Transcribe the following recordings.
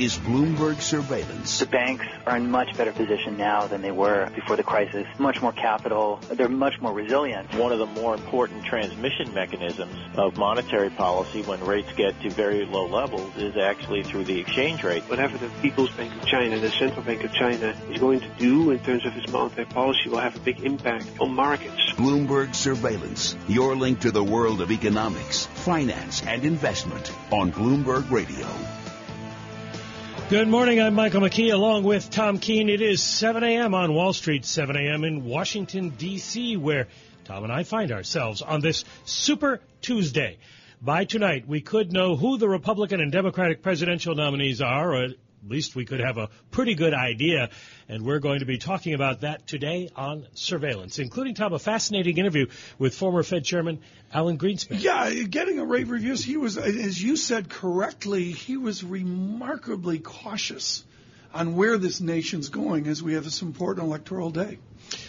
is Bloomberg Surveillance. The banks are in much better position now than they were before the crisis. Much more capital. They're much more resilient. One of the more important transmission mechanisms of monetary policy when rates get to very low levels is actually through the exchange rate. Whatever the People's Bank of China, the Central Bank of China, is going to do in terms of its monetary policy will have a big impact on markets. Bloomberg Surveillance, your link to the world of economics, finance, and investment on Bloomberg Radio. Good morning. I'm Michael McKee along with Tom Keene. It is 7 a.m. on Wall Street, 7 a.m. in Washington, D.C., where Tom and I find ourselves on this Super Tuesday. By tonight, we could know who the Republican and Democratic presidential nominees are, or at least we could have a pretty good idea. And we're going to be talking about that today on surveillance, including, Tom, a fascinating interview with former Fed Chairman Alan Greenspan. Yeah, getting a rave reviews. He was, as you said correctly, he was remarkably cautious on where this nation's going as we have this important electoral day.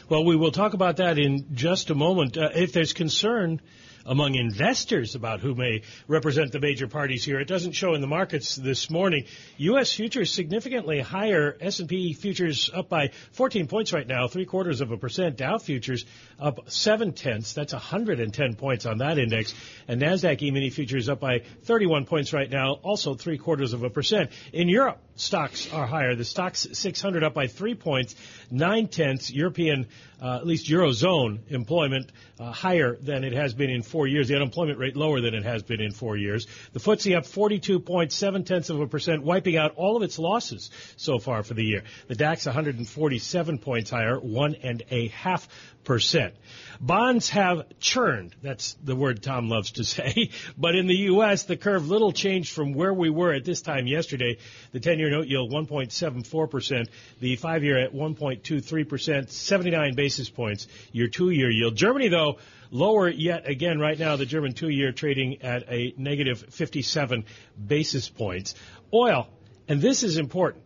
Well, we will talk about that in just a moment. Uh, if there's concern among investors about who may represent the major parties here. It doesn't show in the markets this morning. U.S. futures significantly higher. S&P futures up by 14 points right now, three quarters of a percent. Dow futures up seven tenths. That's 110 points on that index. And Nasdaq E-mini futures up by 31 points right now, also three quarters of a percent. In Europe, stocks are higher. The Stoxx 600 up by three points, nine tenths. European, uh, at least Eurozone employment uh, higher than it has been in four years. The unemployment rate lower than it has been in four years. The FTSE up 42.7 tenths of a percent, wiping out all of its losses so far for the year. The DAX 147 points higher, one and a half percent. Bonds have churned. That's the word Tom loves to say. But in the U.S., the curve little changed from where we were at this time yesterday. The 10-year note yield 1.74%, the 5-year at 1.23%, 79 basis points, your 2-year yield. Germany, though, lower yet again right now. The German 2-year trading at a negative 57 basis points. Oil, and this is important.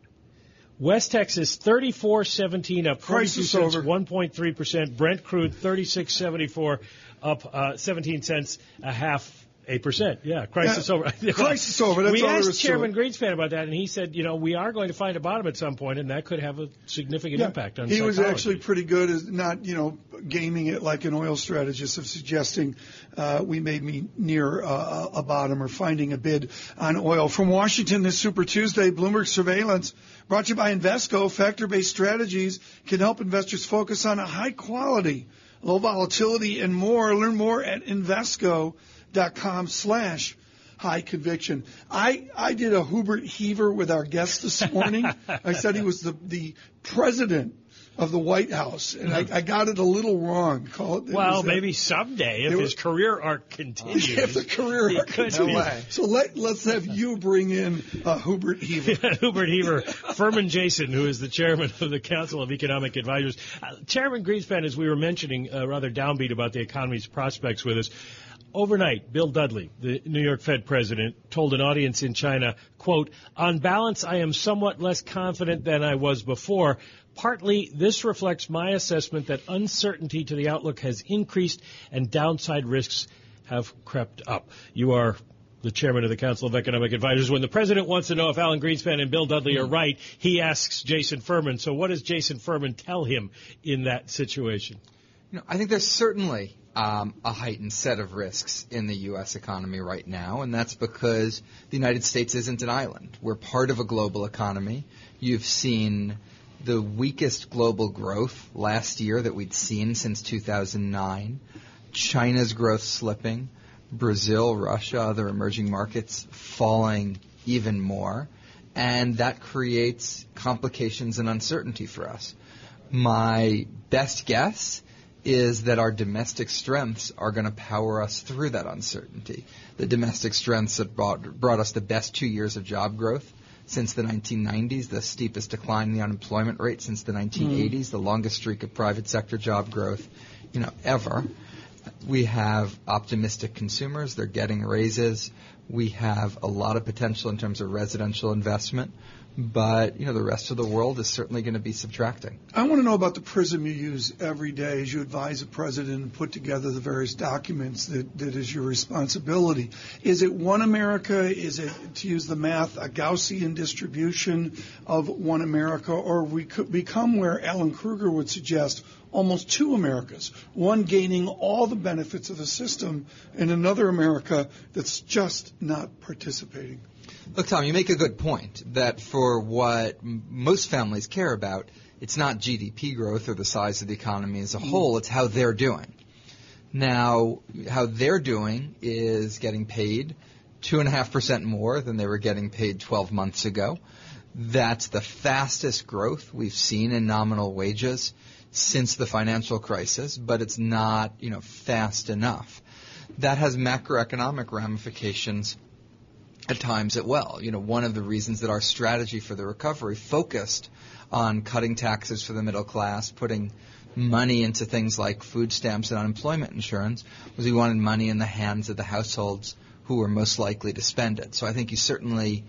West Texas 34.17 up 42 cents, 1.3 percent. Brent crude 36.74 up uh, 17 cents a half a percent. Yeah, crisis yeah, over. crisis over. That's we asked Chairman Greenspan about that, and he said, you know, we are going to find a bottom at some point, and that could have a significant yeah, impact on. He psychology. was actually pretty good, at not you know gaming it like an oil strategist of suggesting uh, we may be near uh, a bottom or finding a bid on oil. From Washington this Super Tuesday, Bloomberg Surveillance. Brought to you by Invesco, factor-based strategies can help investors focus on a high quality, low volatility, and more. Learn more at Invesco.com slash high conviction. I, I did a Hubert Heaver with our guest this morning. I said he was the, the president of the White House, and I, I got it a little wrong. Call it. Well, maybe someday, if his career arc continues, if the career arc continues. So let let's have you bring in uh, Hubert Heaver. Hubert Heaver, Furman Jason, who is the chairman of the Council of Economic Advisors. Uh, chairman Greenspan, as we were mentioning, uh, rather downbeat about the economy's prospects with us. Overnight, Bill Dudley, the New York Fed president, told an audience in China, quote, on balance, I am somewhat less confident than I was before, Partly, this reflects my assessment that uncertainty to the outlook has increased and downside risks have crept up. You are the chairman of the Council of Economic Advisors. When the president wants to know if Alan Greenspan and Bill Dudley are right, he asks Jason Furman. So, what does Jason Furman tell him in that situation? You know, I think there's certainly um, a heightened set of risks in the U.S. economy right now, and that's because the United States isn't an island. We're part of a global economy. You've seen the weakest global growth last year that we'd seen since 2009. China's growth slipping. Brazil, Russia, other emerging markets falling even more. And that creates complications and uncertainty for us. My best guess is that our domestic strengths are going to power us through that uncertainty. The domestic strengths that brought, brought us the best two years of job growth since the 1990s, the steepest decline in the unemployment rate since the 1980s, mm. the longest streak of private sector job growth, you know, ever. We have optimistic consumers; they're getting raises. We have a lot of potential in terms of residential investment. But you know the rest of the world is certainly going to be subtracting. I want to know about the prism you use every day as you advise the president and put together the various documents that, that is your responsibility. Is it one America? Is it, to use the math, a Gaussian distribution of one America, or we could become where Alan Krueger would suggest almost two Americas, one gaining all the benefits of the system and another America that's just not participating? Look, Tom, you make a good point that for what most families care about, it's not GDP growth or the size of the economy as a mm. whole, it's how they're doing. Now, how they're doing is getting paid 2.5% more than they were getting paid 12 months ago. That's the fastest growth we've seen in nominal wages since the financial crisis, but it's not, you know, fast enough. That has macroeconomic ramifications at times as well. You know, one of the reasons that our strategy for the recovery focused on cutting taxes for the middle class, putting money into things like food stamps and unemployment insurance was we wanted money in the hands of the households who were most likely to spend it. So I think you certainly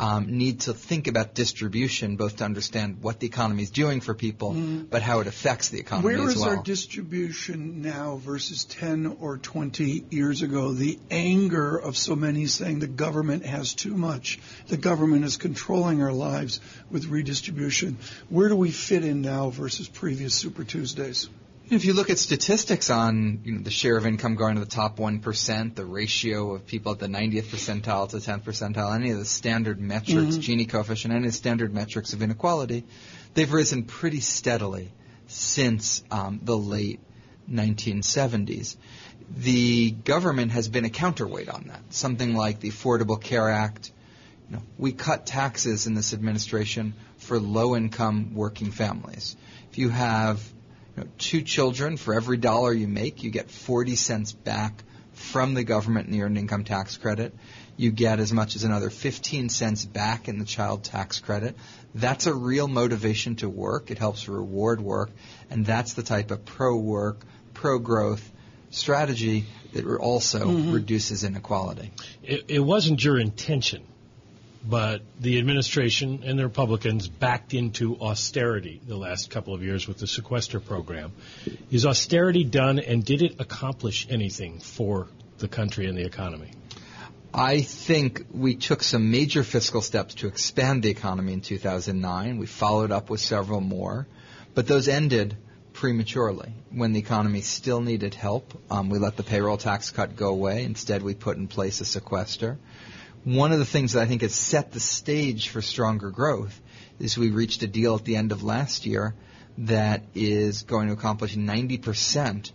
um, need to think about distribution, both to understand what the economy is doing for people, mm. but how it affects the economy Where as well. Where is our distribution now versus 10 or 20 years ago? The anger of so many saying the government has too much, the government is controlling our lives with redistribution. Where do we fit in now versus previous Super Tuesdays? If you look at statistics on you know, the share of income going to the top 1%, the ratio of people at the 90th percentile to 10th percentile, any of the standard metrics, mm-hmm. Gini coefficient, any of the standard metrics of inequality, they've risen pretty steadily since um, the late 1970s. The government has been a counterweight on that. Something like the Affordable Care Act. You know, we cut taxes in this administration for low-income working families. If you have you know, two children, for every dollar you make, you get 40 cents back from the government in the earned income tax credit. You get as much as another 15 cents back in the child tax credit. That's a real motivation to work. It helps reward work, and that's the type of pro-work, pro-growth strategy that also mm-hmm. reduces inequality. It, it wasn't your intention but the administration and the Republicans backed into austerity the last couple of years with the sequester program. Is austerity done, and did it accomplish anything for the country and the economy? I think we took some major fiscal steps to expand the economy in 2009. We followed up with several more, but those ended prematurely when the economy still needed help. Um, we let the payroll tax cut go away. Instead, we put in place a sequester one of the things that I think has set the stage for stronger growth is we reached a deal at the end of last year that is going to accomplish 90%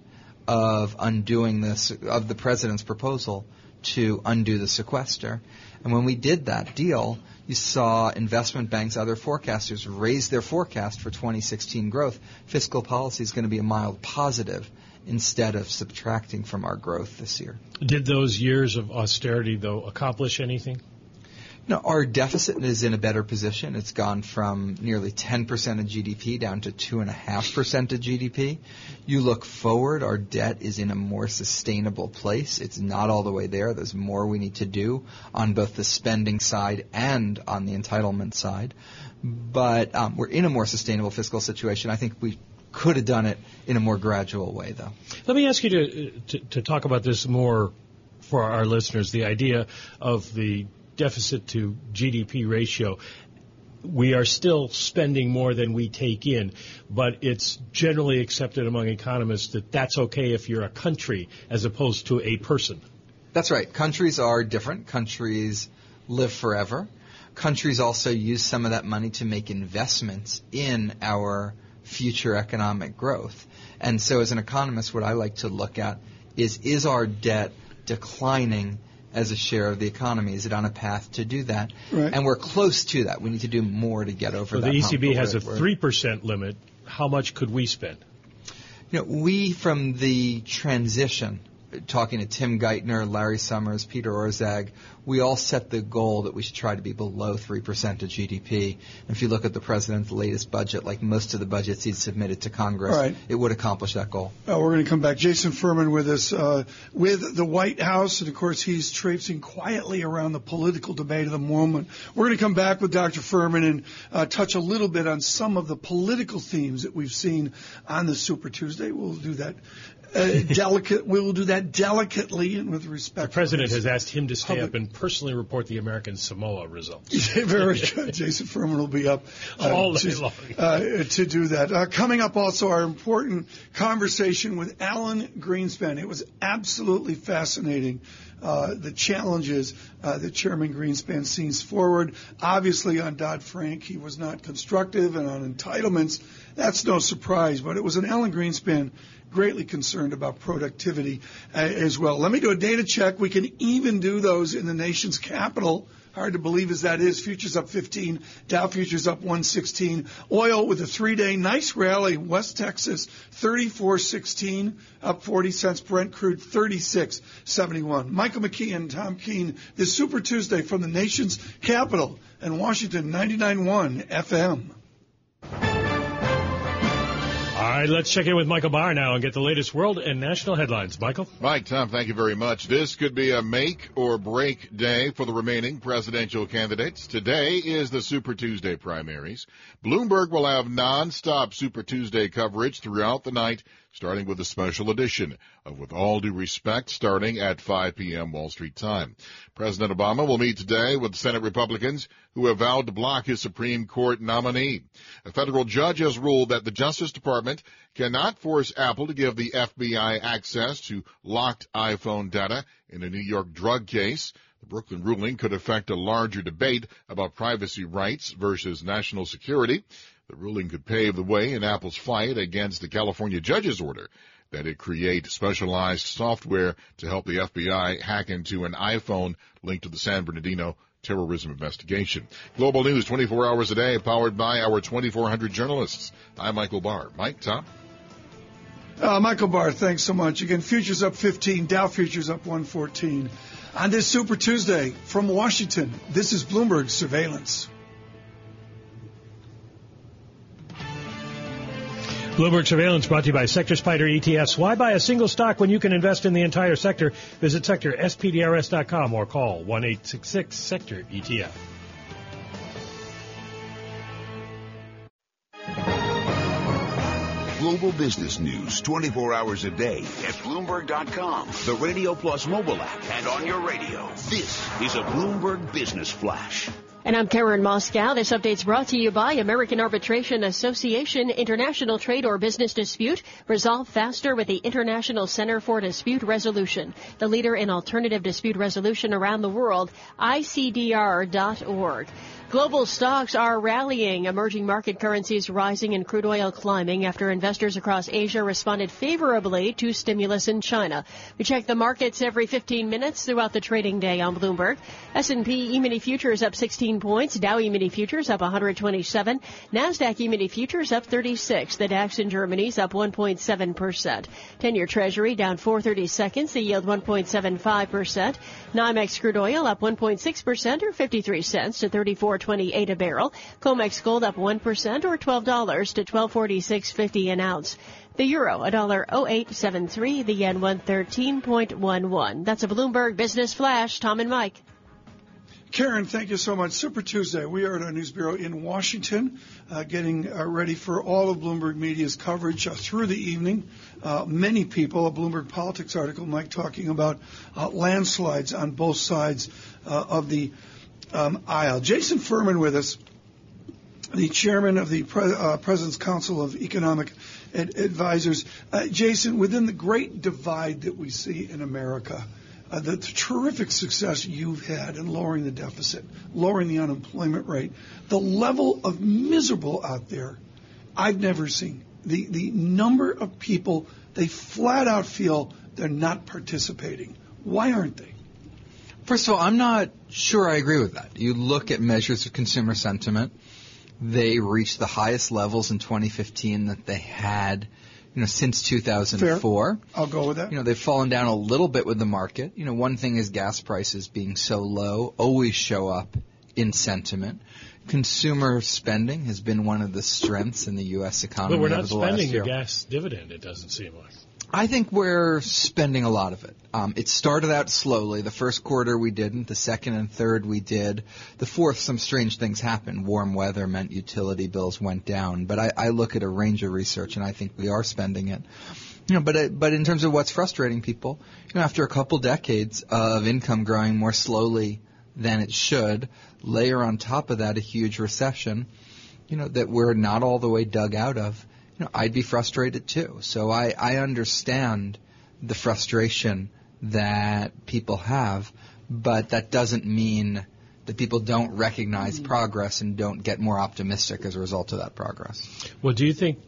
of undoing this of the president's proposal to undo the sequester. And when we did that deal, you saw investment banks, other forecasters raise their forecast for 2016 growth. Fiscal policy is going to be a mild positive instead of subtracting from our growth this year. Did those years of austerity, though, accomplish anything? No, our deficit is in a better position. It's gone from nearly 10% of GDP down to 2.5% of GDP. You look forward, our debt is in a more sustainable place. It's not all the way there. There's more we need to do on both the spending side and on the entitlement side. But um, we're in a more sustainable fiscal situation. I think we could have done it in a more gradual way, though. Let me ask you to, to, to talk about this more for our listeners. The idea of the deficit to GDP ratio we are still spending more than we take in, but it's generally accepted among economists that that's okay if you're a country as opposed to a person. That's right. Countries are different. Countries live forever. Countries also use some of that money to make investments in our future economic growth. And so as an economist, what I like to look at is, is our debt declining as a share of the economy? Is it on a path to do that? Right. And we're close to that. We need to do more to get over so that. The ECB has a 3% limit. How much could we spend? You know, we, from the transition talking to Tim Geithner, Larry Summers, Peter Orszag, we all set the goal that we should try to be below 3% of GDP. And if you look at the president's latest budget, like most of the budgets he's submitted to Congress, right. it would accomplish that goal. Uh, we're going to come back. Jason Furman with us uh, with the White House, and of course he's traipsing quietly around the political debate of the moment. We're going to come back with Dr. Furman and uh, touch a little bit on some of the political themes that we've seen on the Super Tuesday. We'll do that uh, delicate. We will do that delicately and with respect. The president has asked him to stay public. up and personally report the American Samoa results. Very good. Jason Furman will be up uh, all day to, long uh, to do that. Uh, coming up, also our important conversation with Alan Greenspan. It was absolutely fascinating. Uh, the challenges uh, that Chairman Greenspan sees forward. Obviously, on Dodd Frank, he was not constructive, and on entitlements, that's no surprise. But it was an Alan Greenspan greatly concerned about productivity uh, as well. Let me do a data check. We can even do those in the nation's capital. Hard to believe as that is. Futures up 15, Dow futures up 116. Oil with a three-day nice rally. West Texas 34.16, up 40 cents. Brent crude 36.71. Michael McKee and Tom Keene this Super Tuesday from the nation's capital and Washington 99.1 FM. All right, let's check in with Michael Barr now and get the latest world and national headlines. Michael? Mike, Tom, thank you very much. This could be a make or break day for the remaining presidential candidates. Today is the Super Tuesday primaries. Bloomberg will have nonstop Super Tuesday coverage throughout the night starting with a special edition of With All Due Respect starting at 5 p.m. Wall Street time. President Obama will meet today with Senate Republicans who have vowed to block his Supreme Court nominee. A federal judge has ruled that the Justice Department cannot force Apple to give the FBI access to locked iPhone data in a New York drug case. The Brooklyn ruling could affect a larger debate about privacy rights versus national security. The ruling could pave the way in Apple's fight against the California judge's order that it create specialized software to help the FBI hack into an iPhone linked to the San Bernardino terrorism investigation. Global news 24 hours a day, powered by our 2,400 journalists. I'm Michael Barr. Mike, Tom? Uh, Michael Barr, thanks so much. Again, futures up 15, Dow futures up 114. On this Super Tuesday from Washington, this is Bloomberg Surveillance. Bloomberg Surveillance brought to you by Sector SPDR ETFs. Why buy a single stock when you can invest in the entire sector? Visit sectorspdrs.com or call 1-866-SECTOR ETF. Global business news 24 hours a day at Bloomberg.com, the Radio Plus mobile app, and on your radio. This is a Bloomberg Business Flash. And I'm Karen Moskow. This update's brought to you by American Arbitration Association. International trade or business dispute resolved faster with the International Center for Dispute Resolution, the leader in alternative dispute resolution around the world, ICDR.org. Global stocks are rallying, emerging market currencies rising and crude oil climbing after investors across Asia responded favorably to stimulus in China. We check the markets every 15 minutes throughout the trading day on Bloomberg. S&P E-mini futures up 16 points, Dow E-mini futures up 127, Nasdaq E-mini futures up 36, the DAX in Germany's up 1.7%. 10-year Treasury down 430 seconds, the yield 1.75%. NYMEX crude oil up 1.6% or 53 cents to 34.28 a barrel. COMEX gold up 1% or $12 to 1246.50 an ounce. The euro, a dollar 0873, the yen 113.11. That's a Bloomberg Business Flash. Tom and Mike. Karen, thank you so much. Super Tuesday. We are at our news bureau in Washington, uh, getting uh, ready for all of Bloomberg Media's coverage uh, through the evening. Uh, many people, a Bloomberg Politics article, Mike, talking about uh, landslides on both sides uh, of the um, aisle. Jason Furman with us, the chairman of the Pre- President's Council of Economic Ad- Advisors. Jason, within the great divide that we see in America, uh, the, the, terrific success you've had in lowering the deficit, lowering the unemployment rate, the level of miserable out there, I've never seen. The the number of people they flat out feel they're not participating. Why aren't they? First of all, I'm not sure I agree with that. You look at measures of consumer sentiment, they reached the highest levels in 2015 that they had you know, since 2004. Fair. I'll go with that. You know, they've fallen down a little bit with the market. You know, one thing is gas prices being so low always show up in sentiment. Consumer spending has been one of the strengths in the U.S. economy. But we're not over the spending last the gas dividend, it doesn't seem like. I think we're spending a lot of it. Um, it started out slowly. The first quarter we didn't. The second and third we did. The fourth, some strange things happened. Warm weather meant utility bills went down. But I, I look at a range of research and I think we are spending it. You know, but but in terms of what's frustrating people, you know, after a couple decades of income growing more slowly than it should, layer on top of that a huge recession, you know, that we're not all the way dug out of you know, I'd be frustrated too. So I, I understand the frustration that people have, but that doesn't mean that people don't recognize mm-hmm. progress and don't get more optimistic as a result of that progress. Well, do you think?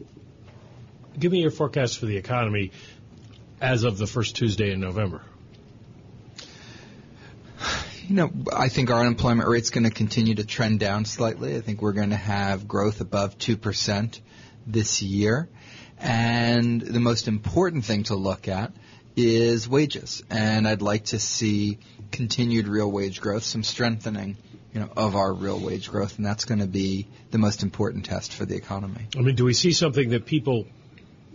Give me your forecast for the economy as of the first Tuesday in November. You know, I think our unemployment rate's going to continue to trend down slightly. I think we're going to have growth above 2% this year. And the most important thing to look at is wages. And I'd like to see continued real wage growth, some strengthening you know, of our real wage growth, and that's going to be the most important test for the economy. I mean, do we see something that people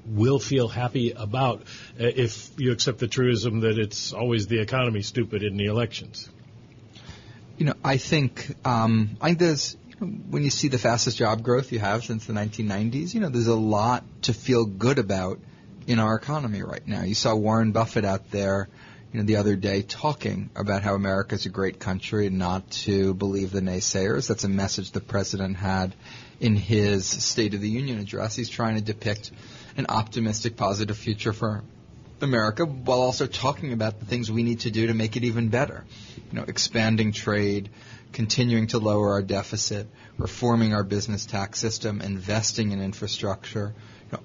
will feel happy about uh, if you accept the truism that it's always the economy stupid in the elections? You know, I think um, I think there's when you see the fastest job growth you have since the 1990s, you know, there's a lot to feel good about in our economy right now. You saw Warren Buffett out there, you know, the other day talking about how America's a great country and not to believe the naysayers. That's a message the president had in his State of the Union address. He's trying to depict an optimistic, positive future for America while also talking about the things we need to do to make it even better. You know, expanding trade, continuing to lower our deficit, reforming our business tax system, investing in infrastructure.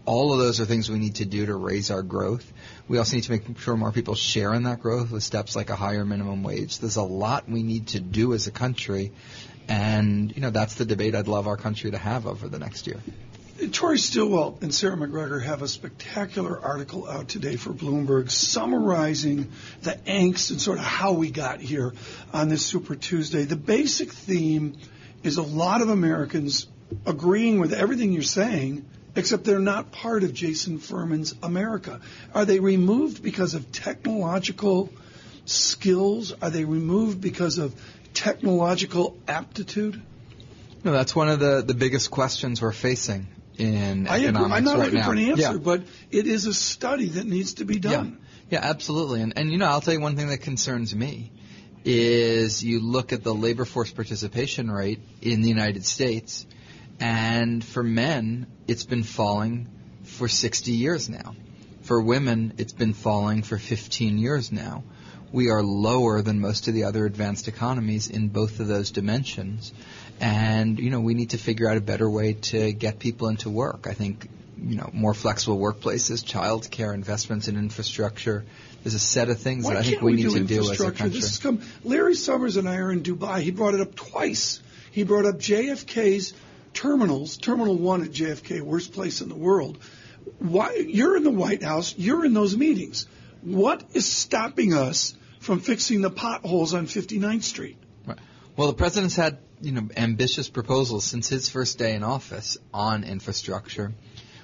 All of those are things we need to do to raise our growth. We also need to make sure more people share in that growth with steps like a higher minimum wage. There's a lot we need to do as a country, and you know that's the debate I'd love our country to have over the next year. Tori Stilwell and Sarah McGregor have a spectacular article out today for Bloomberg summarizing the angst and sort of how we got here on this Super Tuesday. The basic theme is a lot of Americans agreeing with everything you're saying, except they're not part of Jason Furman's America. Are they removed because of technological skills? Are they removed because of technological aptitude? No, that's one of the, the biggest questions we're facing in I economics I'm not right looking now. for an answer, Yeah. but it is a study that needs to be done. Yeah, absolutely. And, and you know, I'll tell you one thing that concerns me is you look at the labor force participation rate in the United States, and for men, it's been falling for 60 years now. For women, it's been falling for 15 years now. We are lower than most of the other advanced economies in both of those dimensions. And, you know, we need to figure out a better way to get people into work. I think, you know, more flexible workplaces, child care, investments in infrastructure. There's a set of things Why that I think we, we need to do as a country. This has come. Larry Summers and I are in Dubai. He brought it up twice. He brought up JFK's terminals, Terminal One at JFK, worst place in the world. Why you're in the White House? You're in those meetings. What is stopping us from fixing the potholes on 59th Street? Well, the president's had you know ambitious proposals since his first day in office on infrastructure.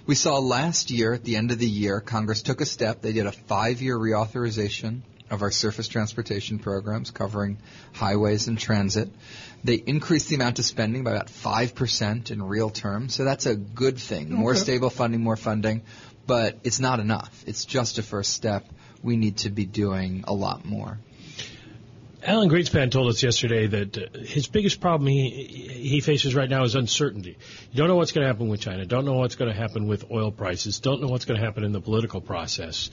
We saw last year, at the end of the year, Congress took a step. They did a five-year reauthorization of our surface transportation programs covering highways and transit. They increased the amount of spending by about 5% in real terms, so that's a good thing. More stable funding, more funding, but it's not enough. It's just a first step. We need to be doing a lot more. Alan Greenspan told us yesterday that uh, his biggest problem he he faces right now is uncertainty. You don't know what's going to happen with China. Don't know what's going to happen with oil prices. Don't know what's going to happen in the political process.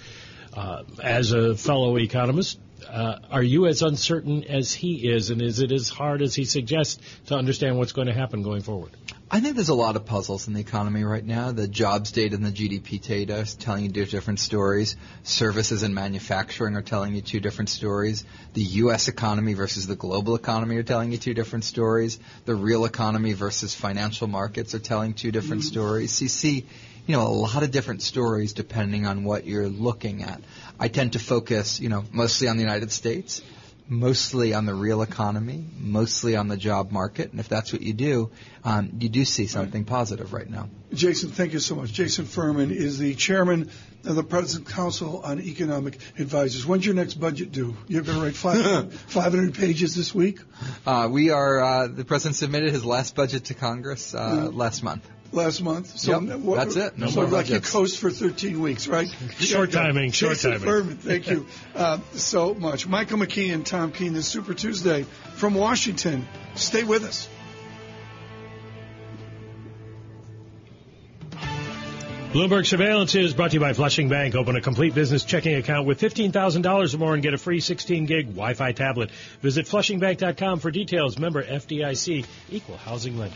Uh, as a fellow economist, uh, are you as uncertain as he is, and is it as hard as he suggests to understand what's going to happen going forward? I think there's a lot of puzzles in the economy right now. The jobs data and the GDP data is telling you two different stories. Services and manufacturing are telling you two different stories. The U.S. economy versus the global economy are telling you two different stories. The real economy versus financial markets are telling two different mm-hmm. stories. So you see, you know, a lot of different stories depending on what you're looking at. I tend to focus, you know, mostly on the United States mostly on the real economy, mostly on the job market. And if that's what you do, um, you do see something positive right now. Jason, thank you so much. Jason Furman is the chairman of the President's Council on Economic Advisors. When's your next budget due? You're going to write 500, 500 pages this week? Uh, we are, uh, the President submitted his last budget to Congress uh, yeah. last month last month. So yep, what, that's it. No so like you coast for 13 weeks, right? Short timing, short Jason timing. Furman, thank you uh, so much. Michael McKee and Tom Keene this Super Tuesday from Washington. Stay with us. Bloomberg Surveillance is brought to you by Flushing Bank. Open a complete business checking account with $15,000 or more and get a free 16 gig Wi-Fi tablet. Visit flushingbank.com for details. Member FDIC, equal housing lender.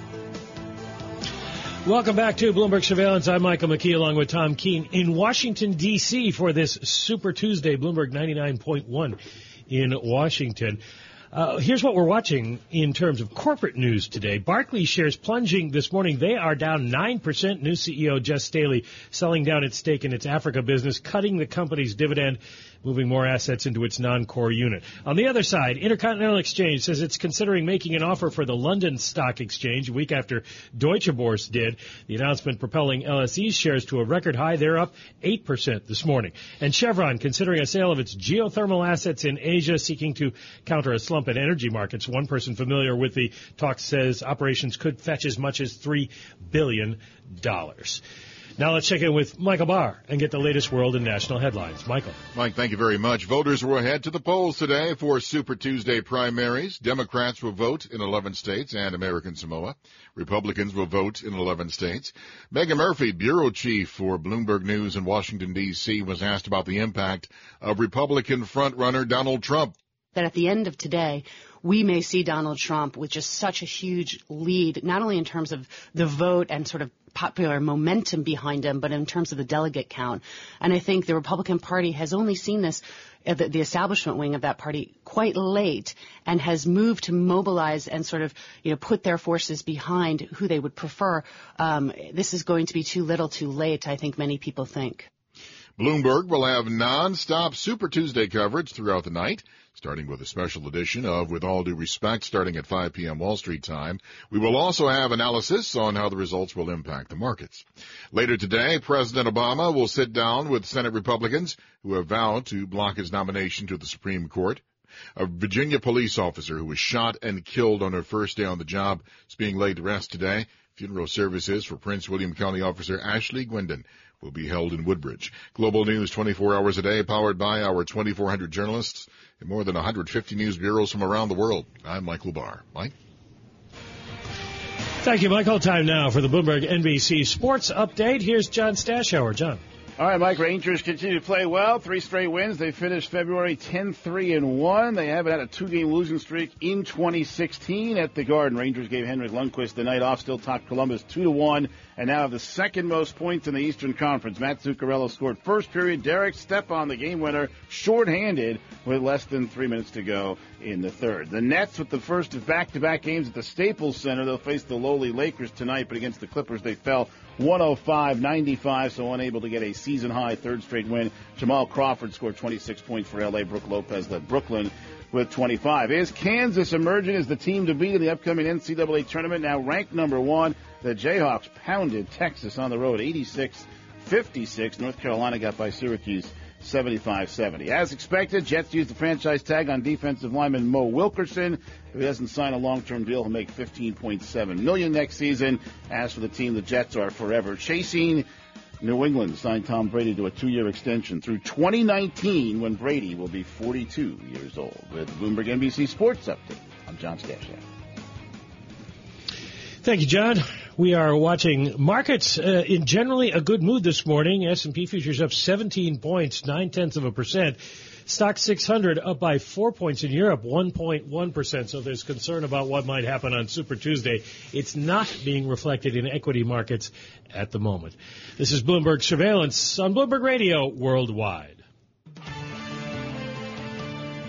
Welcome back to Bloomberg Surveillance. I'm Michael McKee along with Tom Keene in Washington, D.C. for this Super Tuesday, Bloomberg 99.1 in Washington. Uh, here's what we're watching in terms of corporate news today. Barclays shares plunging this morning. They are down 9%. New CEO Jes Staley selling down its stake in its Africa business, cutting the company's dividend moving more assets into its non-core unit. On the other side, Intercontinental Exchange says it's considering making an offer for the London Stock Exchange a week after Deutsche Börse did. The announcement propelling LSE's shares to a record high. They're up 8% this morning. And Chevron considering a sale of its geothermal assets in Asia, seeking to counter a slump in energy markets. One person familiar with the talk says operations could fetch as much as $3 billion. Now let's check in with Michael Barr and get the latest world and national headlines. Michael. Mike, thank you very much. Voters will head to the polls today for Super Tuesday primaries. Democrats will vote in 11 states and American Samoa. Republicans will vote in 11 states. Megan Murphy, bureau chief for Bloomberg News in Washington, D.C., was asked about the impact of Republican frontrunner Donald Trump. That at the end of today, we may see Donald Trump with just such a huge lead, not only in terms of the vote and sort of popular momentum behind him, but in terms of the delegate count. And I think the Republican Party has only seen this, uh, the, the, establishment wing of that party, quite late, and has moved to mobilize and sort of, you know, put their forces behind who they would prefer. Um, this is going to be too little, too late. I think many people think. Bloomberg will have non-stop Super Tuesday coverage throughout the night starting with a special edition of With All Due Respect starting at 5 p.m. Wall Street time. We will also have analysis on how the results will impact the markets. Later today, President Obama will sit down with Senate Republicans who have vowed to block his nomination to the Supreme Court. A Virginia police officer who was shot and killed on her first day on the job is being laid to rest today. Funeral services for Prince William County Officer Ashley Guindon will be held in Woodbridge. Global news 24 hours a day, powered by our 2,400 journalists in more than 150 news bureaus from around the world. I'm Michael Barr. Mike? Thank you, Michael. Time now for the Bloomberg NBC Sports Update. Here's John Stashower. John. All right, Mike. Rangers continue to play well. Three straight wins. They finished February 10-3 and one. They haven't had a two-game losing streak in 2016 at the Garden. Rangers gave Henrik Lundqvist the night off. Still top Columbus two to one, and now the second most points in the Eastern Conference. Mats Zuccarello scored first period. Derek Stepan, the game winner, shorthanded with less than three minutes to go in the third. The Nets with the first of back-to-back games at the Staples Center. They'll face the lowly Lakers tonight, but against the Clippers they fell 105-95, so unable to get a season-high third straight win. Jamal Crawford scored 26 points for LA. Brook Lopez led Brooklyn with 25. Is Kansas emerging as the team to beat in the upcoming NCAA tournament? Now ranked number one. The Jayhawks pounded Texas on the road 86-56. North Carolina got by Syracuse 75-70. As expected, Jets used the franchise tag on defensive lineman Mo Wilkerson. If he doesn't sign a long-term deal, he'll make 15.7 million next season. As for the team, the Jets are forever chasing New England signed Tom Brady to a two-year extension through 2019 when Brady will be 42 years old. With Bloomberg NBC Sports Update, I'm John Stashower. Thank you, John. We are watching markets uh, in generally a good mood this morning. S&P futures up 17 points, nine tenths of a percent. Stoxx 600 up by four points in Europe, 1.1%. So there's concern about what might happen on Super Tuesday. It's not being reflected in equity markets at the moment. This is Bloomberg Surveillance on Bloomberg Radio worldwide.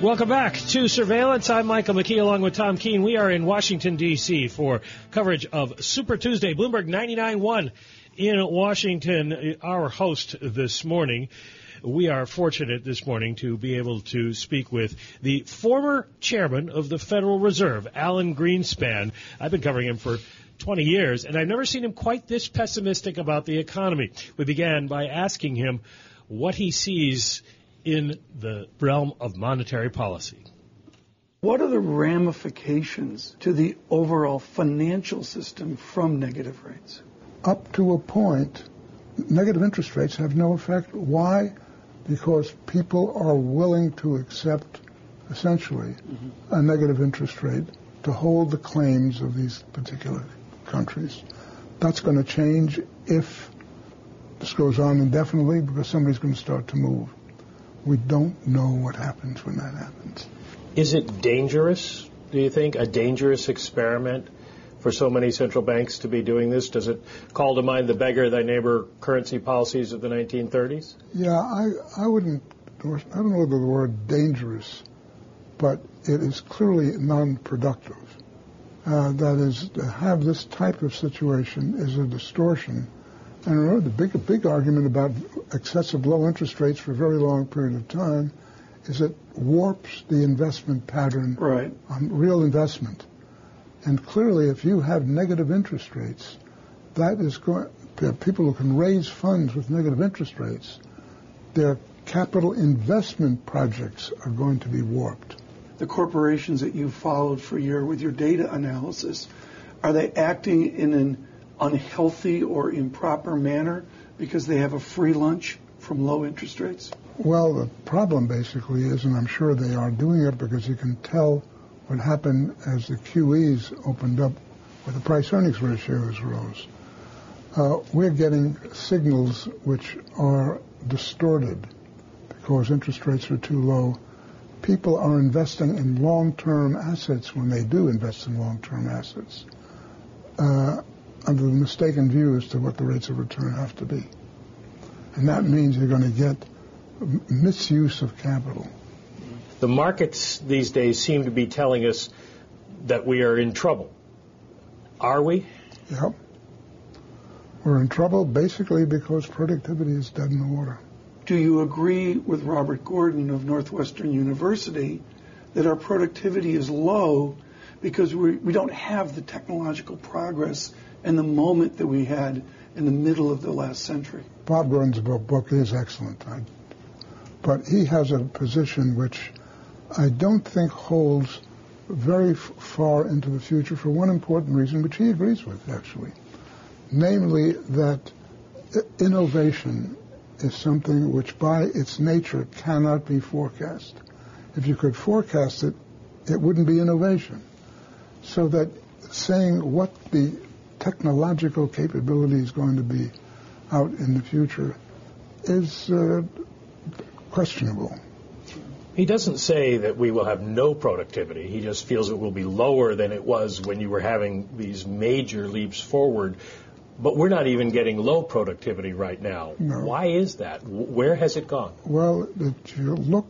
Welcome back to Surveillance. I'm Michael McKee along with Tom Keene. We are in Washington, D.C. for coverage of Super Tuesday, Bloomberg 99.1 in Washington. Our host this morning. We are fortunate this morning to be able to speak with the former chairman of the Federal Reserve, Alan Greenspan. I've been covering him for 20 years, and I've never seen him quite this pessimistic about the economy. We began by asking him what he sees in the realm of monetary policy. What are the ramifications to the overall financial system from negative rates? Up to a point, negative interest rates have no effect. Why? Because people are willing to accept, essentially, mm-hmm. a negative interest rate to hold the claims of these particular countries. That's going to change if this goes on indefinitely because somebody's going to start to move. We don't know what happens when that happens. Is it dangerous, do you think, a dangerous experiment for so many central banks to be doing this? Does it call to mind the beggar thy neighbor currency policies of the 1930s? Yeah, I, I wouldn't, I don't know the word dangerous, but it is clearly non-productive. Uh, that is, to have this type of situation is a distortion and remember, the big, big argument about excessive low interest rates for a very long period of time is it warps the investment pattern right. on real investment. And clearly, if you have negative interest rates, that is going, people who can raise funds with negative interest rates, their capital investment projects are going to be warped. The corporations that you followed for your with your data analysis, are they acting in an unhealthy or improper manner because they have a free lunch from low interest rates? Well, the problem basically is, and I'm sure they are doing it because you can tell what happened as the QEs opened up where the price earnings ratios rose. Uh, we're getting signals which are distorted because interest rates are too low. People are investing in long-term assets when they do invest in long-term assets. Uh, under the mistaken view as to what the rates of return have to be. And that means you're going to get misuse of capital. The markets these days seem to be telling us that we are in trouble. Are we? Yep. We're in trouble basically because productivity is dead in the water. Do you agree with Robert Gordon of Northwestern University that our productivity is low because we, we don't have the technological progress and the moment that we had in the middle of the last century. Bob Gordon's book is excellent, I, but he has a position which I don't think holds very far into the future for one important reason, which he agrees with, actually. Namely, that innovation is something which by its nature cannot be forecast. If you could forecast it, it wouldn't be innovation. So that saying what the technological capability is going to be out in the future is uh, questionable. He doesn't say that we will have no productivity. He just feels it will be lower than it was when you were having these major leaps forward. But we're not even getting low productivity right now. No. Why is that? Where has it gone? Well, if you look,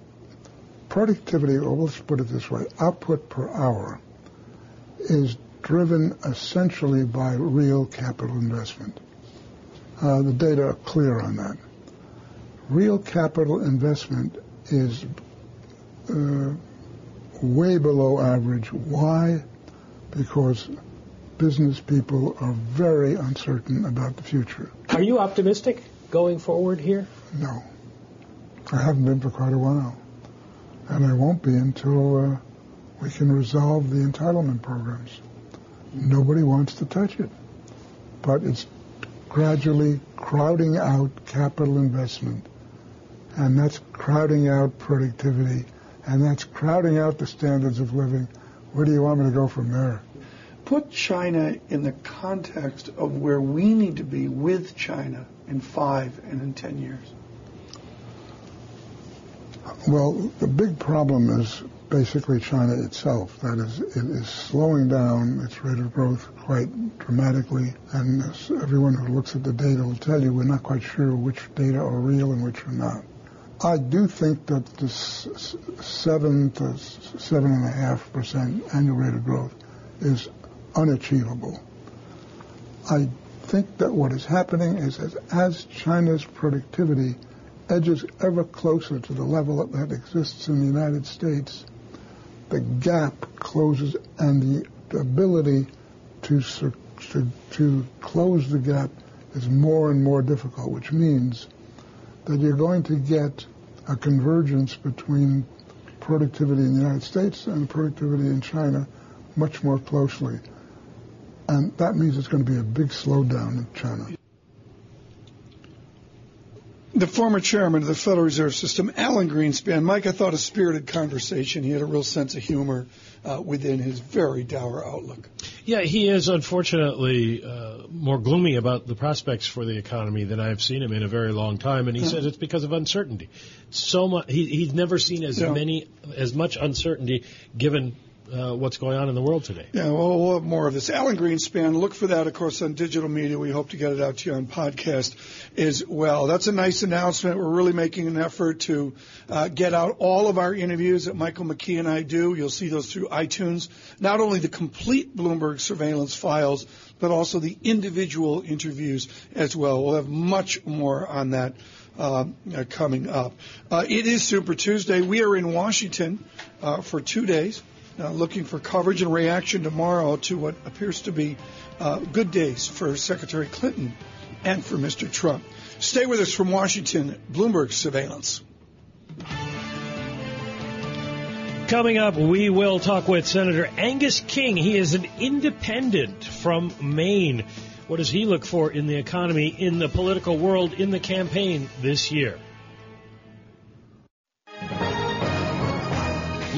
productivity, or let's put it this way, output per hour is driven essentially by real capital investment. Uh, the data are clear on that. Real capital investment is uh, way below average. Why? Because business people are very uncertain about the future. Are you optimistic going forward here? No. I haven't been for quite a while. And I won't be until uh, we can resolve the entitlement programs. Nobody wants to touch it. But it's gradually crowding out capital investment, and that's crowding out productivity, and that's crowding out the standards of living. Where do you want me to go from there? Put China in the context of where we need to be with China in five and in ten years. Well, the big problem is basically China itself. That is, it is slowing down its rate of growth quite dramatically, and everyone who looks at the data will tell you we're not quite sure which data are real and which are not. I do think that this seven to seven and a half percent annual rate of growth is unachievable. I think that what is happening is as, as China's productivity edges ever closer to the level that exists in the United States, the gap closes and the ability to, to, to close the gap is more and more difficult, which means that you're going to get a convergence between productivity in the United States and productivity in China much more closely. And that means it's going to be a big slowdown in China the former chairman of the Federal Reserve System, Alan Greenspan. Mike, I thought a spirited conversation. He had a real sense of humor uh, within his very dour outlook. Yeah, he is unfortunately uh, more gloomy about the prospects for the economy than I've seen him in a very long time, and he says it's because of uncertainty. So much he, he's never seen as yeah. many as much uncertainty given uh, what's going on in the world today. Yeah, well, we'll have more of this. Alan Greenspan, look for that, of course, on digital media. We hope to get it out to you on podcast as well. That's a nice announcement. We're really making an effort to uh, get out all of our interviews that Michael McKee and I do. You'll see those through iTunes. Not only the complete Bloomberg surveillance files, but also the individual interviews as well. We'll have much more on that. Uh, coming up. Uh, it is Super Tuesday. We are in Washington uh, for two days uh, looking for coverage and reaction tomorrow to what appears to be uh, good days for Secretary Clinton and for Mr. Trump. Stay with us from Washington, Bloomberg Surveillance. Coming up, we will talk with Senator Angus King. He is an independent from Maine. What does he look for in the economy, in the political world, in the campaign this year?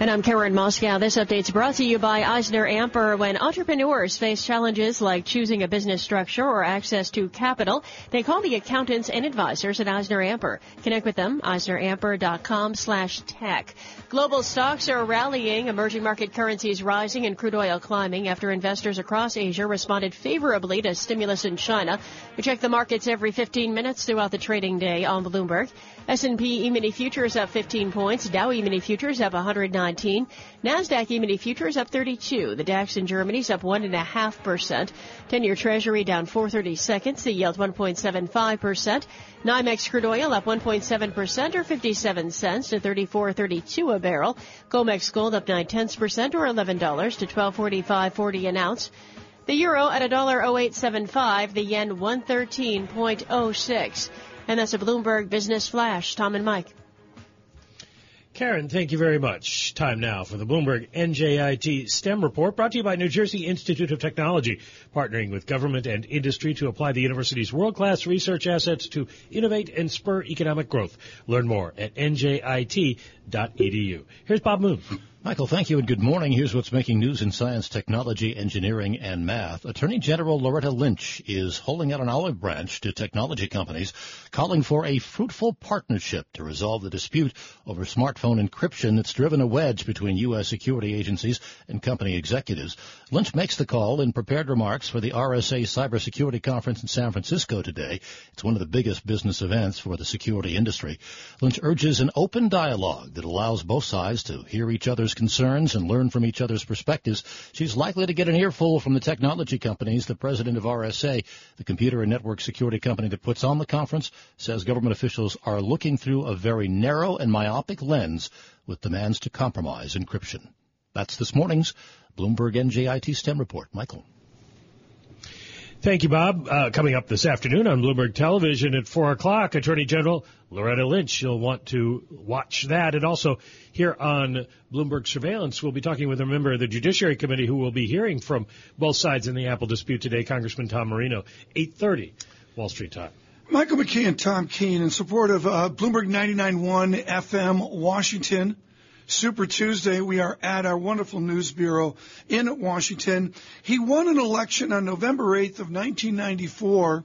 And I'm Karen Moskow. This update's brought to you by EisnerAmper. When entrepreneurs face challenges like choosing a business structure or access to capital, they call the accountants and advisors at EisnerAmper. Connect with them, eisneramper.com slash tech. Global stocks are rallying, emerging market currencies rising and crude oil climbing after investors across Asia responded favorably to stimulus in China. We check the markets every 15 minutes throughout the trading day on Bloomberg. S&P E-mini futures up 15 points. Dow E-mini futures up 119. Nasdaq E-mini futures up 32. The DAX in Germany's up 1.5%. 10-year Treasury down 430 seconds. The yield 1.75%. NYMEX crude oil up 1.7% or 57 cents to 34.32 a barrel. COMEX gold up 9 tenths percent or $11 to 1245.40 an ounce. The euro at $1.0875. The yen 113.06. And that's a Bloomberg Business Flash. Tom and Mike. Karen, thank you very much. Time now for the Bloomberg NJIT STEM report brought to you by New Jersey Institute of Technology, partnering with government and industry to apply the university's world-class research assets to innovate and spur economic growth. Learn more at njit.edu. Here's Bob Moon. Michael, thank you and good morning. Here's what's making news in science, technology, engineering, and math. Attorney General Loretta Lynch is holding out an olive branch to technology companies, calling for a fruitful partnership to resolve the dispute over smartphone encryption that's driven a wedge between U.S. security agencies and company executives. Lynch makes the call in prepared remarks for the RSA Cybersecurity Conference in San Francisco today. It's one of the biggest business events for the security industry. Lynch urges an open dialogue that allows both sides to hear each other's concerns and learn from each other's perspectives. She's likely to get an earful from the technology companies. The president of RSA, the computer and network security company that puts on the conference, says government officials are looking through a very narrow and myopic lens with demands to compromise encryption. That's this morning's Bloomberg NJIT STEM report. Michael. Thank you, Bob. Uh, coming up this afternoon on Bloomberg Television at 4 o'clock, Attorney General Loretta Lynch. You'll want to watch that. And also here on Bloomberg Surveillance, we'll be talking with a member of the Judiciary Committee who will be hearing from both sides in the Apple dispute today, Congressman Tom Marino, 8.30 Wall Street time. Michael McKee and Tom Keene in support of uh, Bloomberg 99.1 FM Washington. Super Tuesday. We are at our wonderful news bureau in Washington. He won an election on November 8th of 1994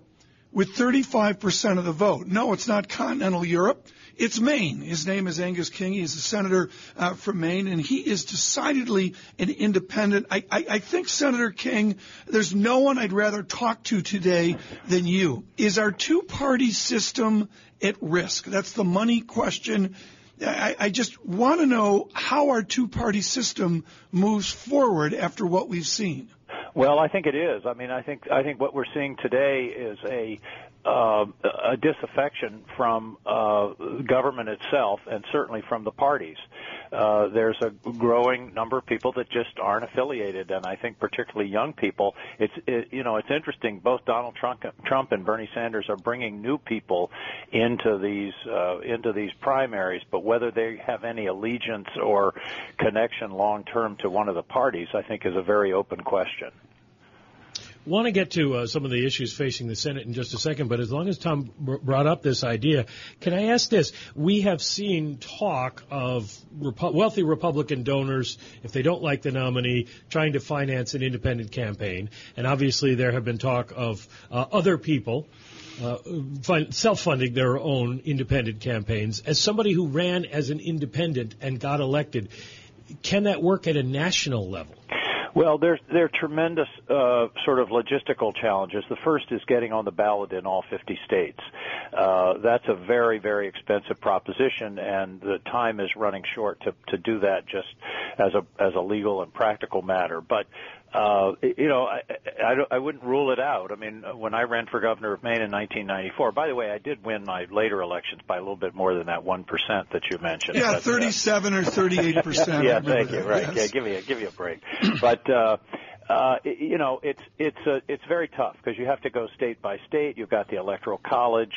with 35% of the vote. No, it's not continental Europe. It's Maine. His name is Angus King. He's a senator uh, from Maine, and he is decidedly an independent. I, I, I think, Senator King, there's no one I'd rather talk to today than you. Is our two-party system at risk? That's the money question. I, I just want to know how our two-party system moves forward after what we've seen. Well, I think it is. I mean, I think I think what we're seeing today is a uh, a disaffection from uh, government itself, and certainly from the parties. Uh, there's a growing number of people that just aren't affiliated, and I think particularly young people. It's it, you know it's interesting. Both Donald Trump, Trump and Bernie Sanders are bringing new people into these uh, into these primaries, but whether they have any allegiance or connection long term to one of the parties, I think, is a very open question want to get to uh, some of the issues facing the Senate in just a second, but as long as Tom brought up this idea, can I ask this? We have seen talk of Repu- wealthy Republican donors, if they don't like the nominee, trying to finance an independent campaign. And obviously, there have been talk of uh, other people. Uh, self-funding their own independent campaigns. As somebody who ran as an independent and got elected, can that work at a national level? Well, there's there are tremendous uh, sort of logistical challenges. The first is getting on the ballot in all 50 states. Uh, that's a very very expensive proposition, and the time is running short to to do that just as a as a legal and practical matter. But uh, you know, I, I, I wouldn't rule it out. I mean, when I ran for governor of Maine in 1994, by the way, I did win my later elections by a little bit more than that one percent that you mentioned. Yeah, 37 uh, or 38 percent. yeah, thank you. Right. Yes. Yeah, give me a give me a break. but uh, uh, you know, it's it's uh, it's very tough because you have to go state by state. You've got the electoral college.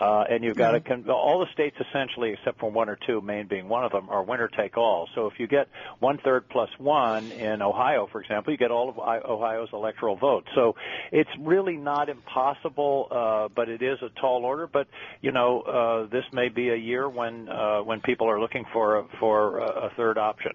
Uh, and you've got to con- all the states essentially, except for one or two, Maine being one of them, are winner take all. So if you get one third plus one in Ohio, for example, you get all of Ohio's electoral votes. So it's really not impossible, uh, but it is a tall order. But you know, uh, this may be a year when uh, when people are looking for for a third option.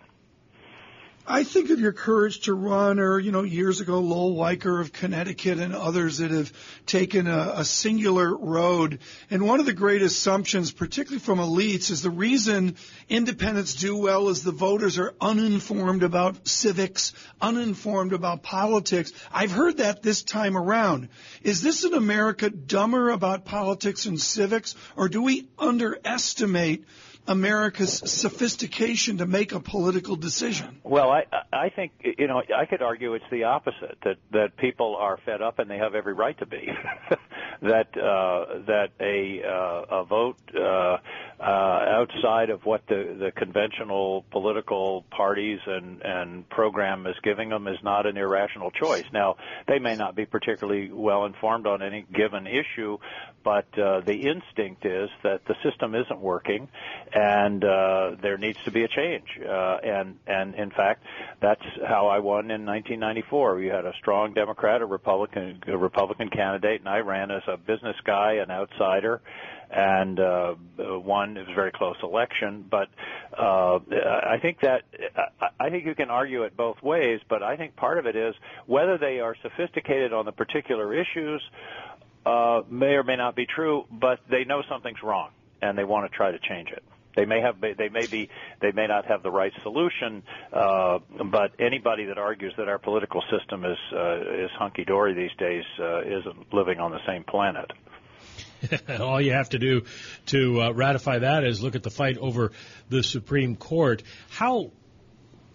I think of your courage to run, or you know, years ago, Lowell Weicker of Connecticut and others that have taken a, a, singular road. And one of the great assumptions, particularly from elites, is the reason independents do well is the voters are uninformed about civics, uninformed about politics. I've heard that this time around. Is this an America dumber about politics and civics, or do we underestimate? America's sophistication to make a political decision? Well, I I think you know I could argue it's the opposite that that people are fed up and they have every right to be. that uh, that a uh, a vote uh, uh, outside of what the the conventional political parties and and program is giving them is not an irrational choice. Now they may not be particularly well informed on any given issue, but uh, the instinct is that the system isn't working and uh, there needs to be a change. Uh, and and in fact, that's how I won in 1994. We had a strong Democrat, a Republican, a Republican candidate, and I ran as a business guy, an outsider, and uh. It was a very close election, but uh, I think that I think you can argue it both ways. But I think part of it is whether they are sophisticated on the particular issues. Uh, may or may not be true, but they know something's wrong and they want to try to change it. They may have, they may be, they may not have the right solution, uh, but anybody that argues that our political system is uh, is hunky dory these days uh, isn't living on the same planet. All you have to do to uh, ratify that is look at the fight over the Supreme Court. How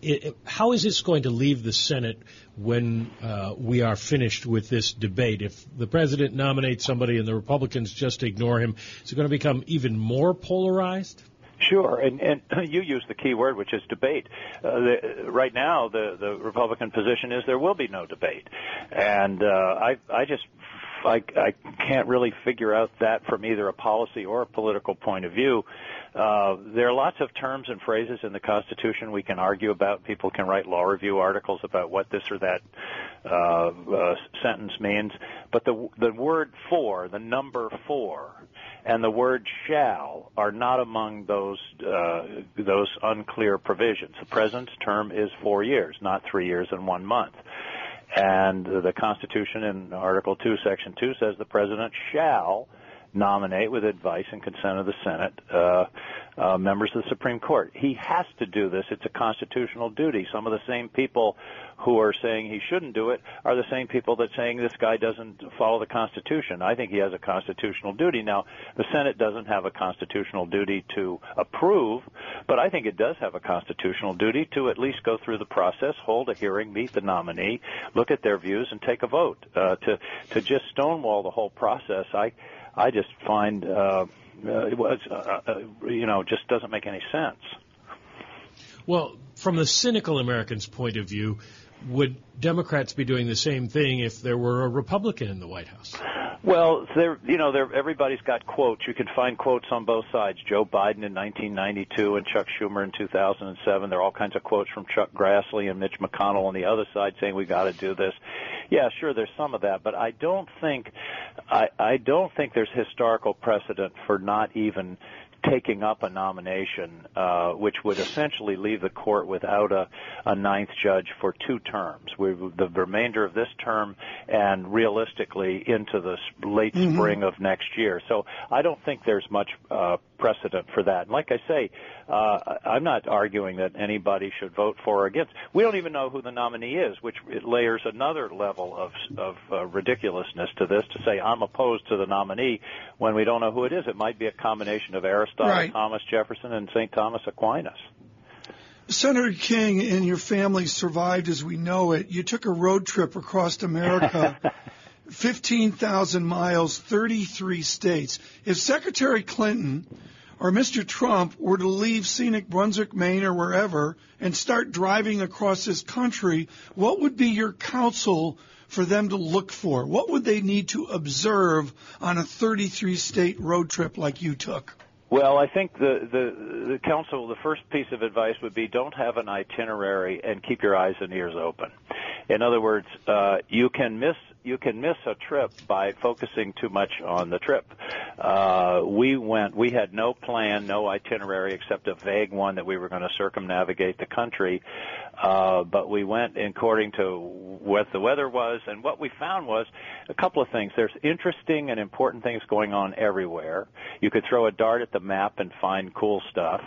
it, how is this going to leave the Senate when uh, we are finished with this debate? If the president nominates somebody and the Republicans just ignore him, is it going to become even more polarized? Sure, and and you use the key word, which is debate. Uh, the, right now, the the Republican position is there will be no debate, and uh, I I just I, I can't really figure out that from either a policy or a political point of view. Uh, there are lots of terms and phrases in the Constitution we can argue about. People can write law review articles about what this or that uh, uh, sentence means. But the the word for, the number four, and the word shall are not among those uh, those unclear provisions. The president's term is four years, not three years and one month. And the Constitution in Article 2, Section 2 says the president shall nominate with advice and consent of the Senate uh, uh, members of the Supreme Court. He has to do this. It's a constitutional duty. Some of the same people who are saying he shouldn't do it are the same people that saying this guy doesn't follow the Constitution. I think he has a constitutional duty. Now, the Senate doesn't have a constitutional duty to approve, but I think it does have a constitutional duty to at least go through the process, hold a hearing, meet the nominee, look at their views, and take a vote. Uh, to to just stonewall the whole process, I I just find uh, uh, it was uh, uh, you know just doesn't make any sense. Well, from the cynical American's point of view, would Democrats be doing the same thing if there were a Republican in the White House? Well, there, you know, there, everybody's got quotes. You can find quotes on both sides. Joe Biden in 1992 and Chuck Schumer in 2007. There are all kinds of quotes from Chuck Grassley and Mitch McConnell on the other side saying we got to do this. Yeah, sure, there's some of that, but I don't think, I, I don't think there's historical precedent for not even taking up a nomination, uh, which would essentially leave the court without a, a ninth judge for two terms, we, the remainder of this term and realistically into the late mm-hmm. spring of next year. So I don't think there's much uh, precedent for that. And like I say, uh, I'm not arguing that anybody should vote for or against. We don't even know who the nominee is, which it layers another level of, of uh, ridiculousness to this to say I'm opposed to the nominee when we don't know who it is. It might be a combination of Aristotle, right. Thomas Jefferson, and St. Thomas Aquinas. Senator King and your family survived as we know it. You took a road trip across America. 15,000 miles, 33 states. If Secretary Clinton or Mr. Trump were to leave scenic Brunswick, Maine, or wherever and start driving across this country, what would be your counsel for them to look for? What would they need to observe on a 33 state road trip like you took? Well, I think the, the the counsel, the first piece of advice would be don't have an itinerary and keep your eyes and ears open. In other words, uh, you can miss you can miss a trip by focusing too much on the trip. Uh, we went, we had no plan, no itinerary except a vague one that we were going to circumnavigate the country. Uh, but we went according to what the weather was, and what we found was a couple of things. There's interesting and important things going on everywhere. You could throw a dart at the map and find cool stuff.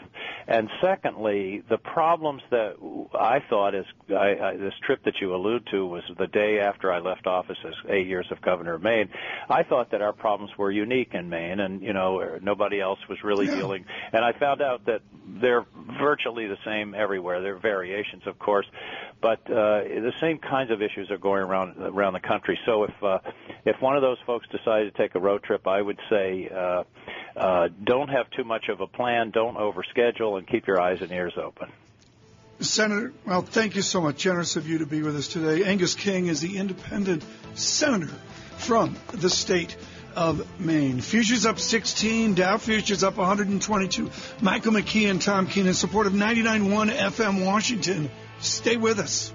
And secondly, the problems that I thought is I, I, this trip that you allude to was the day after I left office as eight years of governor of Maine. I thought that our problems were unique in Maine, and you know nobody else was really yeah. dealing. And I found out that they're virtually the same everywhere. There are variations, of course, but uh, the same kinds of issues are going around around the country. So if uh, if one of those folks decided to take a road trip, I would say uh, uh, don't have too much of a plan, don't overschedule, and keep your eyes and ears open. Senator, well, thank you so much. Generous of you to be with us today. Angus King is the independent senator from the state of Maine. Futures up 16, Dow futures up 122. Michael McKee and Tom Keene in support of 99.1 FM Washington. Stay with us.